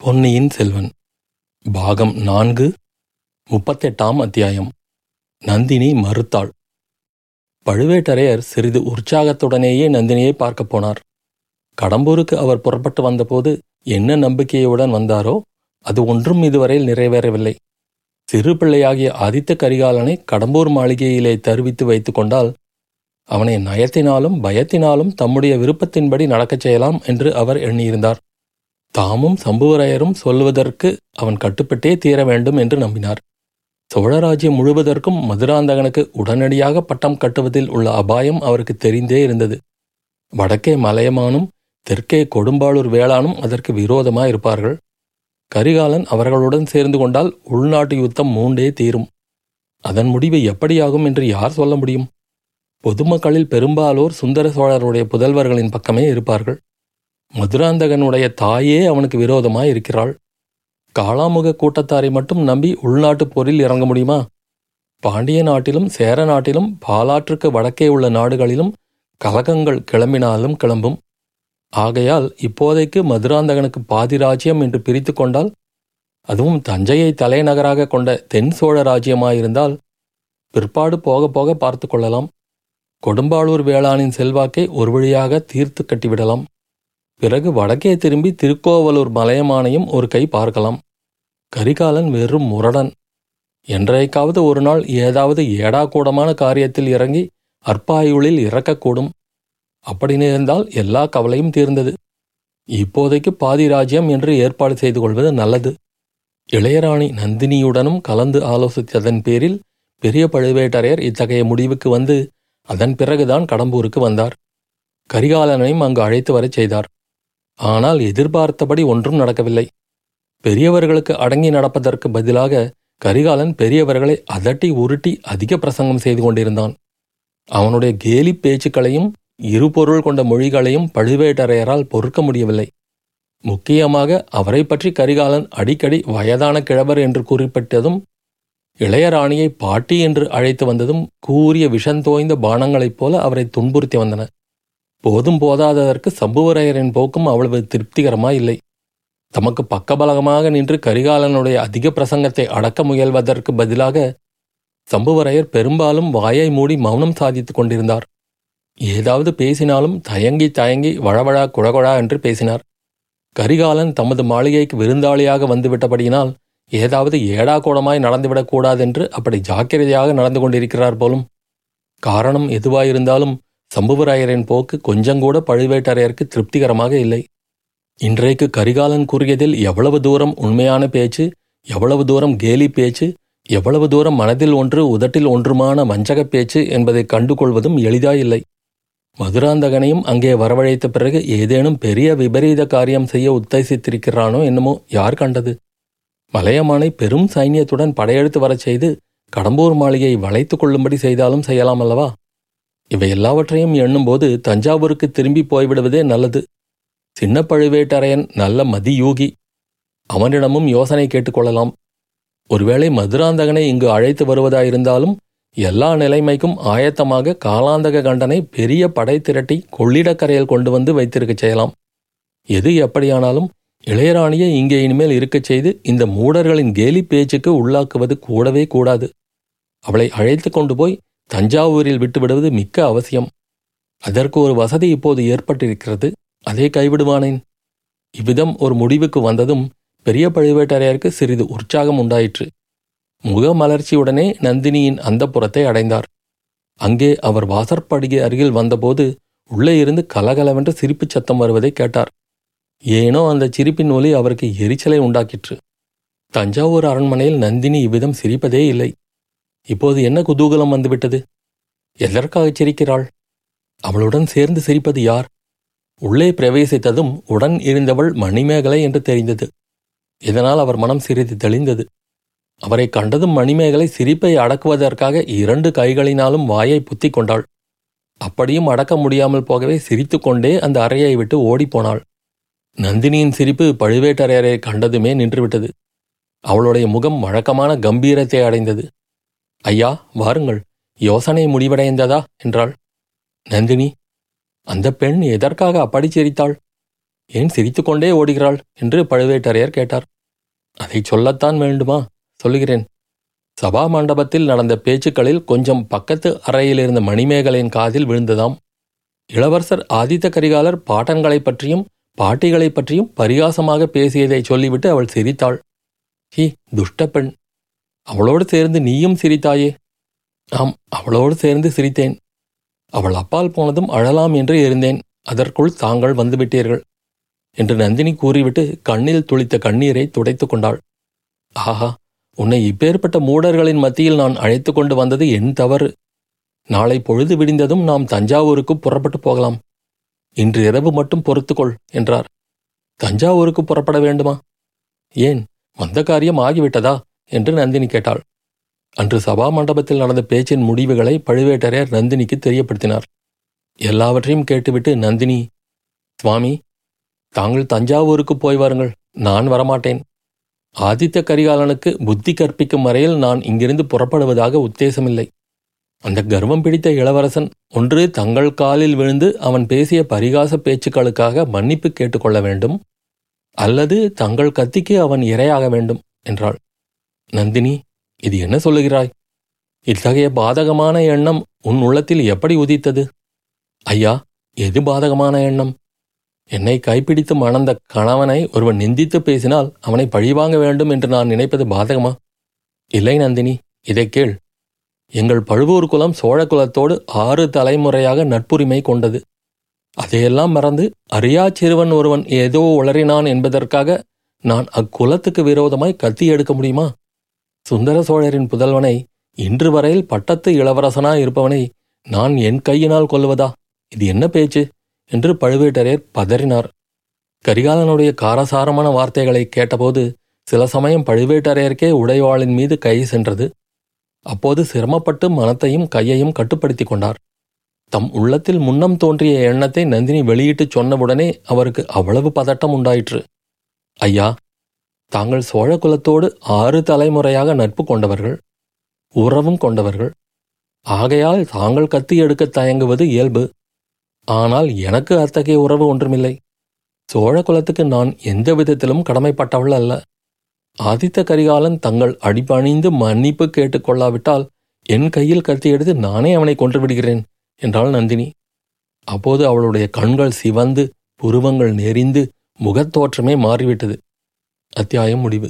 பொன்னியின் செல்வன் பாகம் நான்கு முப்பத்தெட்டாம் அத்தியாயம் நந்தினி மறுத்தாள். பழுவேட்டரையர் சிறிது உற்சாகத்துடனேயே நந்தினியை பார்க்கப் போனார். கடம்பூருக்கு அவர் புறப்பட்டு வந்தபோது என்ன நம்பிக்கையுடன் வந்தாரோ அது ஒன்றும் இதுவரையில் நிறைவேறவில்லை. சிறு பிள்ளையாகிய ஆதித்த கரிகாலனை கடம்பூர் மாளிகையிலே தருவித்து வைத்து கொண்டால் அவனை நயத்தினாலும் பயத்தினாலும் தம்முடைய விருப்பத்தின்படி நடக்கச் செய்யலாம் என்று அவர் எண்ணியிருந்தார். தாமும் சம்புவரையரும் சொல்வதற்கு அவன் கட்டுப்பட்டே தீர வேண்டும் என்று நம்பினார். சோழராஜ்யம் முழுவதற்கும் மதுராந்தகனுக்கு உடனடியாக பட்டம் கட்டுவதில் உள்ள அபாயம் அவருக்கு தெரிந்தே இருந்தது. வடக்கே மலையமானும் தெற்கே கொடும்பாளூர் வேளானும் அதற்கு விரோதமாயிருப்பார்கள். கரிகாலன் அவர்களுடன் சேர்ந்து கொண்டால் உள்நாட்டு யுத்தம் மூண்டே தீரும். அதன் முடிவு எப்படியாகும் என்று யார் சொல்ல முடியும்? பொதுமக்களில் பெரும்பாலோர் சுந்தர சோழருடைய புதல்வர்களின் பக்கமே இருப்பார்கள். மதுராந்தகனுடைய தாயே அவனுக்கு விரோதமாய் இருக்கிறாள். காளாமுக கூட்டத்தாரை மட்டும் நம்பி உள்நாட்டுப் போரில் இறங்க முடியுமா? பாண்டிய நாட்டிலும் சேர நாட்டிலும் பாலாற்றுக்கு வடக்கே உள்ள நாடுகளிலும் கலகங்கள் கிளம்பினாலும் கிளம்பும். ஆகையால் இப்போதைக்கு மதுராந்தகனுக்கு பாதி ராஜ்யம் என்று பிரித்து கொண்டால் அதுவும் தஞ்சையை தலைநகராக கொண்ட தென் சோழ ராஜ்யமாயிருந்தால் பிற்பாடு போக போக பார்த்து கொள்ளலாம். கொடும்பாளூர் வேளாணின் செல்வாக்கை ஒரு வழியாக தீர்த்து கட்டிவிடலாம். பிறகு வடக்கே திரும்பி திருக்கோவலூர் மலையமானையும் ஒரு கை பார்க்கலாம். கரிகாலன் வெறும் முரடன். என்றைக்காவது ஒரு நாள் ஏதாவது ஏடாக்கூடமான காரியத்தில் இறங்கி அற்பாயுளில் இறக்கக்கூடும். அப்படி நேர்ந்தால் எல்லா கவலையும் தீர்ந்தது. இப்போதைக்கு பாதி ராஜ்யம் என்று ஏற்பாடு செய்து கொள்வது நல்லது. இளையராணி நந்தினியுடனும் கலந்து ஆலோசித்ததன் பேரில் பெரிய பழுவேட்டரையர் இத்தகைய முடிவுக்கு வந்து அதன் பிறகுதான் கடம்பூருக்கு வந்தார். கரிகாலனையும் அங்கு அழைத்து வரச் செய்தார். ஆனால் எதிர்பார்த்தபடி ஒன்றும் நடக்கவில்லை. பெரியவர்களுக்கு அடங்கி நடப்பதற்கு பதிலாக கரிகாலன் பெரியவர்களை அதட்டி உருட்டி அதிக பிரசங்கம் செய்து கொண்டிருந்தான். அவனுடைய கேலி பேச்சுக்களையும் இருபொருள் கொண்ட மொழிகளையும் பழுவேட்டரையரால் பொறுக்க முடியவில்லை. முக்கியமாக அவரை பற்றி கரிகாலன் அடிக்கடி வயதான கிழவர் என்று குறிப்பிட்டதும் இளையராணியை பாட்டி என்று அழைத்து வந்ததும் கூறிய விஷந்தோய்ந்த பானங்களைப் போல அவரை துன்புறுத்தி வந்தன. போதும் போதாததற்கு சம்புவரையரின் போக்கும் அவ்வளவு திருப்திகரமாய் இல்லை தமக்கு பக்கபலகமாக நின்று கரிகாலனுடைய அதிக பிரசங்கத்தை அடக்க முயல்வதற்கு பதிலாக சம்புவரையர் பெரும்பாலும் வாயை மூடி மௌனம் சாதித்துக் கொண்டிருந்தார். ஏதாவது பேசினாலும் தயங்கி தயங்கி வழவழா குழகுழா என்று பேசினார். கரிகாலன் தமது மாளிகைக்கு விருந்தாளியாக வந்துவிட்டபடியினால் ஏதாவது ஏடாகூடமாய் நடந்துவிடக்கூடாதென்று அப்படி ஜாக்கிரதையாக நடந்து கொண்டிருக்கிறார் போலும். காரணம் எதுவாயிருந்தாலும் சம்புவராயரின் போக்கு கொஞ்சங்கூட பழுவேட்டரையருக்கு திருப்திகரமாக இல்லை. இன்றைக்கு கரிகாலன் கூறியதில் எவ்வளவு தூரம் உண்மையான பேச்சு எவ்வளவு தூரம் கேலி பேச்சு எவ்வளவு தூரம் மனதில் ஒன்று உதட்டில் ஒன்றுமான வஞ்சகப் பேச்சு என்பதை கண்டுகொள்வதும் எளிதாயில்லை. மதுராந்தகனையும் அங்கே வரவழைத்த பிறகு ஏதேனும் பெரிய விபரீத காரியம் செய்ய உத்தேசித்திருக்கிறானோ என்னமோ யார் கண்டது? மலையமானை பெரும் சைன்யத்துடன் படையெடுத்து வரச் செய்து கடம்பூர் மாளிகையை வளைத்துக் கொள்ளும்படி செய்தாலும் செய்யலாம் அல்லவா? இவை எல்லாவற்றையும் எண்ணும்போது தஞ்சாவூருக்கு திரும்பி போய்விடுவதே நல்லது. சின்ன பழுவேட்டரையன் நல்ல மதியூகி. அவனிடமும் யோசனை கேட்டுக்கொள்ளலாம். ஒருவேளை மதுராந்தகனை இங்கு அழைத்து வருவதாயிருந்தாலும் எல்லா நிலைமைக்கும் ஆயத்தமாக காலாந்தக கண்டனை பெரிய படை திரட்டி கொள்ளிடக்கரையில் கொண்டு வந்து வைத்திருக்கச் செய்யலாம். எது எப்படியானாலும் இளையராணியை இங்கே இனிமேல் இருக்கச் செய்து இந்த மூடர்களின் கேலி பேச்சுக்கு உள்ளாக்குவது கூடவே கூடாது. அவளை அழைத்து கொண்டு போய் தஞ்சாவூரில் விட்டுவிடுவது மிக்க அவசியம். அதற்கு ஒரு வசதி இப்போது ஏற்பட்டிருக்கிறது. அதை கைவிடுவானேன். இவ்விதம் ஒரு முடிவுக்கு வந்ததும் பெரிய பழுவேட்டரையருக்கு சிறிது உற்சாகம் உண்டாயிற்று. முகமலர்ச்சியுடனே நந்தினியின் அந்த புறத்தை அடைந்தார். அங்கே அவர் வாசற்படிகை அருகில் வந்தபோது உள்ளே இருந்து கலகலவென்று சிரிப்புச் சத்தம் வருவதை கேட்டார். ஏனோ அந்த சிரிப்பின் ஒலி அவருக்கு எரிச்சலை உண்டாக்கிற்று. தஞ்சாவூர் அரண்மனையில் நந்தினி இவ்விதம் சிரிப்பதே இல்லை. இப்போது என்ன குதூகலம் வந்துவிட்டது? எதற்காக சிரிக்கிறாள். அவளுடன் சேர்ந்து சிரிப்பது யார்? உள்ளே பிரவேசித்ததும் உடன் இருந்தவள் மணிமேகலை என்று தெரிந்தது. இதனால் அவர் மனம் சிறிது தெளிந்தது. அவரை கண்டதும் மணிமேகலை சிரிப்பை அடக்குவதற்காக இரண்டு கைகளினாலும் வாயை புத்திக் கொண்டாள். அப்படியும் அடக்க முடியாமல் போகவே சிரித்துக்கொண்டே அந்த அறையை விட்டு ஓடிப்போனாள். நந்தினியின் சிரிப்பு பழுவேட்டரையரை கண்டதுமே நின்றுவிட்டது. அவளுடைய முகம் வழக்கமான கம்பீரத்தை அடைந்தது. ஐயா வாருங்கள். யோசனை முடிவடைந்ததா? என்றாள். நந்தினி அந்த பெண் எதற்காக அப்படி சிரித்தாள்? ஏன் சிரித்துக்கொண்டே ஓடுகிறாள்? என்று பழுவேட்டரையர் கேட்டார். அதை சொல்லத்தான் வேண்டுமா? சொல்லுகிறேன். சபா மண்டபத்தில் நடந்த பேச்சுக்களில் கொஞ்சம் பக்கத்து அறையில் இருந்த மணிமேகலையின் காதில் விழுந்ததாம். இளவரசர் ஆதித்த கரிகாலர் பாட்டங்களைப் பற்றியும் பாட்டிகளைப் பற்றியும் பரிகாசமாக பேசியதை சொல்லிவிட்டு அவள் சிரித்தாள். ஹி துஷ்ட பெண். அவளோடு சேர்ந்து நீயும் சிரித்தாயே. ஆம் அவளோடு சேர்ந்து சிரித்தேன். அவள் அப்பால் போனதும் அழலாம் என்று இருந்தேன். அதற்குள் தாங்கள் வந்துவிட்டீர்கள் என்று நந்தினி கூறிவிட்டு கண்ணில் துளித்த கண்ணீரை துடைத்து கொண்டாள். ஆஹா உன்னை இப்பேற்பட்ட மூடர்களின் மத்தியில் நான் அழைத்து கொண்டு வந்தது என் தவறு. நாளை பொழுது விடிந்ததும் நாம் தஞ்சாவூருக்கு புறப்பட்டு போகலாம். இன்று இரவு மட்டும் பொறுத்துக்கொள் என்றார். தஞ்சாவூருக்கு புறப்பட வேண்டுமா? ஏன் வந்த காரியம் ஆகிவிட்டதா? என்று நந்தினி கேட்டாள். அன்று சபா மண்டபத்தில் நடந்த பேச்சின் முடிவுகளை பழுவேட்டரையர் நந்தினிக்கு தெரியப்படுத்தினார். எல்லாவற்றையும் கேட்டுவிட்டு நந்தினி சுவாமி தாங்கள் தஞ்சாவூருக்கு போய் வாருங்கள் நான் வரமாட்டேன். ஆதித்த கரிகாலனுக்கு புத்தி கற்பிக்கும் வரையில் நான் இங்கிருந்து புறப்படுவதாக உத்தேசமில்லை. அந்த கர்வம் பிடித்த இளவரசன் ஒன்று தங்கள் காலில் விழுந்து அவன் பேசிய பரிகாச பேச்சுக்களுக்காக மன்னிப்பு கேட்டுக்கொள்ள வேண்டும் அல்லது தங்கள் கத்திக்கு அவன் இரையாக வேண்டும் என்றாள். நந்தினி இது என்ன சொல்லுகிறாய்? இத்தகைய பாதகமான எண்ணம் உன் உள்ளத்தில் எப்படி உதித்தது? ஐயா எது பாதகமான எண்ணம்? என்னை கைப்பிடித்து மணந்த கணவனை ஒருவன் நிந்தித்து பேசினால் அவனை பழிவாங்க வேண்டும் என்று நான் நினைப்பது பாதகமா? இல்லை நந்தினி இதை கேள். எங்கள் பழுவூர் குலம் சோழ குலத்தோடு ஆறு தலைமுறையாக நட்புரிமை கொண்டது. அதையெல்லாம் மறந்து அறியா சிறுவன் ஒருவன் ஏதோ உளறினான் என்பதற்காக நான் அக்குலத்துக்கு விரோதமாய் கத்தி எடுக்க முடியுமா? சுந்தர சோழரின் புதல்வனை இன்று வரையில் பட்டத்து இளவரசனா இருப்பவனை நான் என் கையினால் கொல்வதா இது என்ன பேச்சு? என்று பழுவேட்டரையர் பதறினார். கரிகாலனுடைய காரசாரமான வார்த்தைகளை கேட்டபோது சில சமயம் பழுவேட்டரையருக்கே உடைவாளின் மீது கை சென்றது. அப்போது சிரமப்பட்டு மனத்தையும் கையையும் கட்டுப்படுத்திக் கொண்டார். தம் உள்ளத்தில் முன்னம் தோன்றிய எண்ணத்தை நந்தினி வெளியிட்டுச் சொன்னவுடனே அவருக்கு அவ்வளவு பதட்டம் உண்டாயிற்று. ஐயா தாங்கள் சோழ குலத்தோடு ஆறு தலைமுறையாக நட்பு கொண்டவர்கள் உறவும் கொண்டவர்கள். ஆகையால் தாங்கள் கத்தி எடுக்க தயங்குவது இயல்பு. ஆனால் எனக்கு அத்தகைய உறவு ஒன்றுமில்லை. சோழ குலத்துக்கு நான் எந்த விதத்திலும் கடமைப்பட்டவள் அல்ல. ஆதித்த கரிகாலன் தங்கள் அடிபணிந்து மன்னிப்பு கேட்டுக்கொள்ளாவிட்டால் என் கையில் கத்தி எடுத்து நானே அவனை கொன்று விடுகிறேன் என்றாள் நந்தினி. அப்போது அவளுடைய கண்கள் சிவந்து புருவங்கள் நெறிந்து முகத்தோற்றமே மாறிவிட்டது. அத்தியாயம் முடிவு.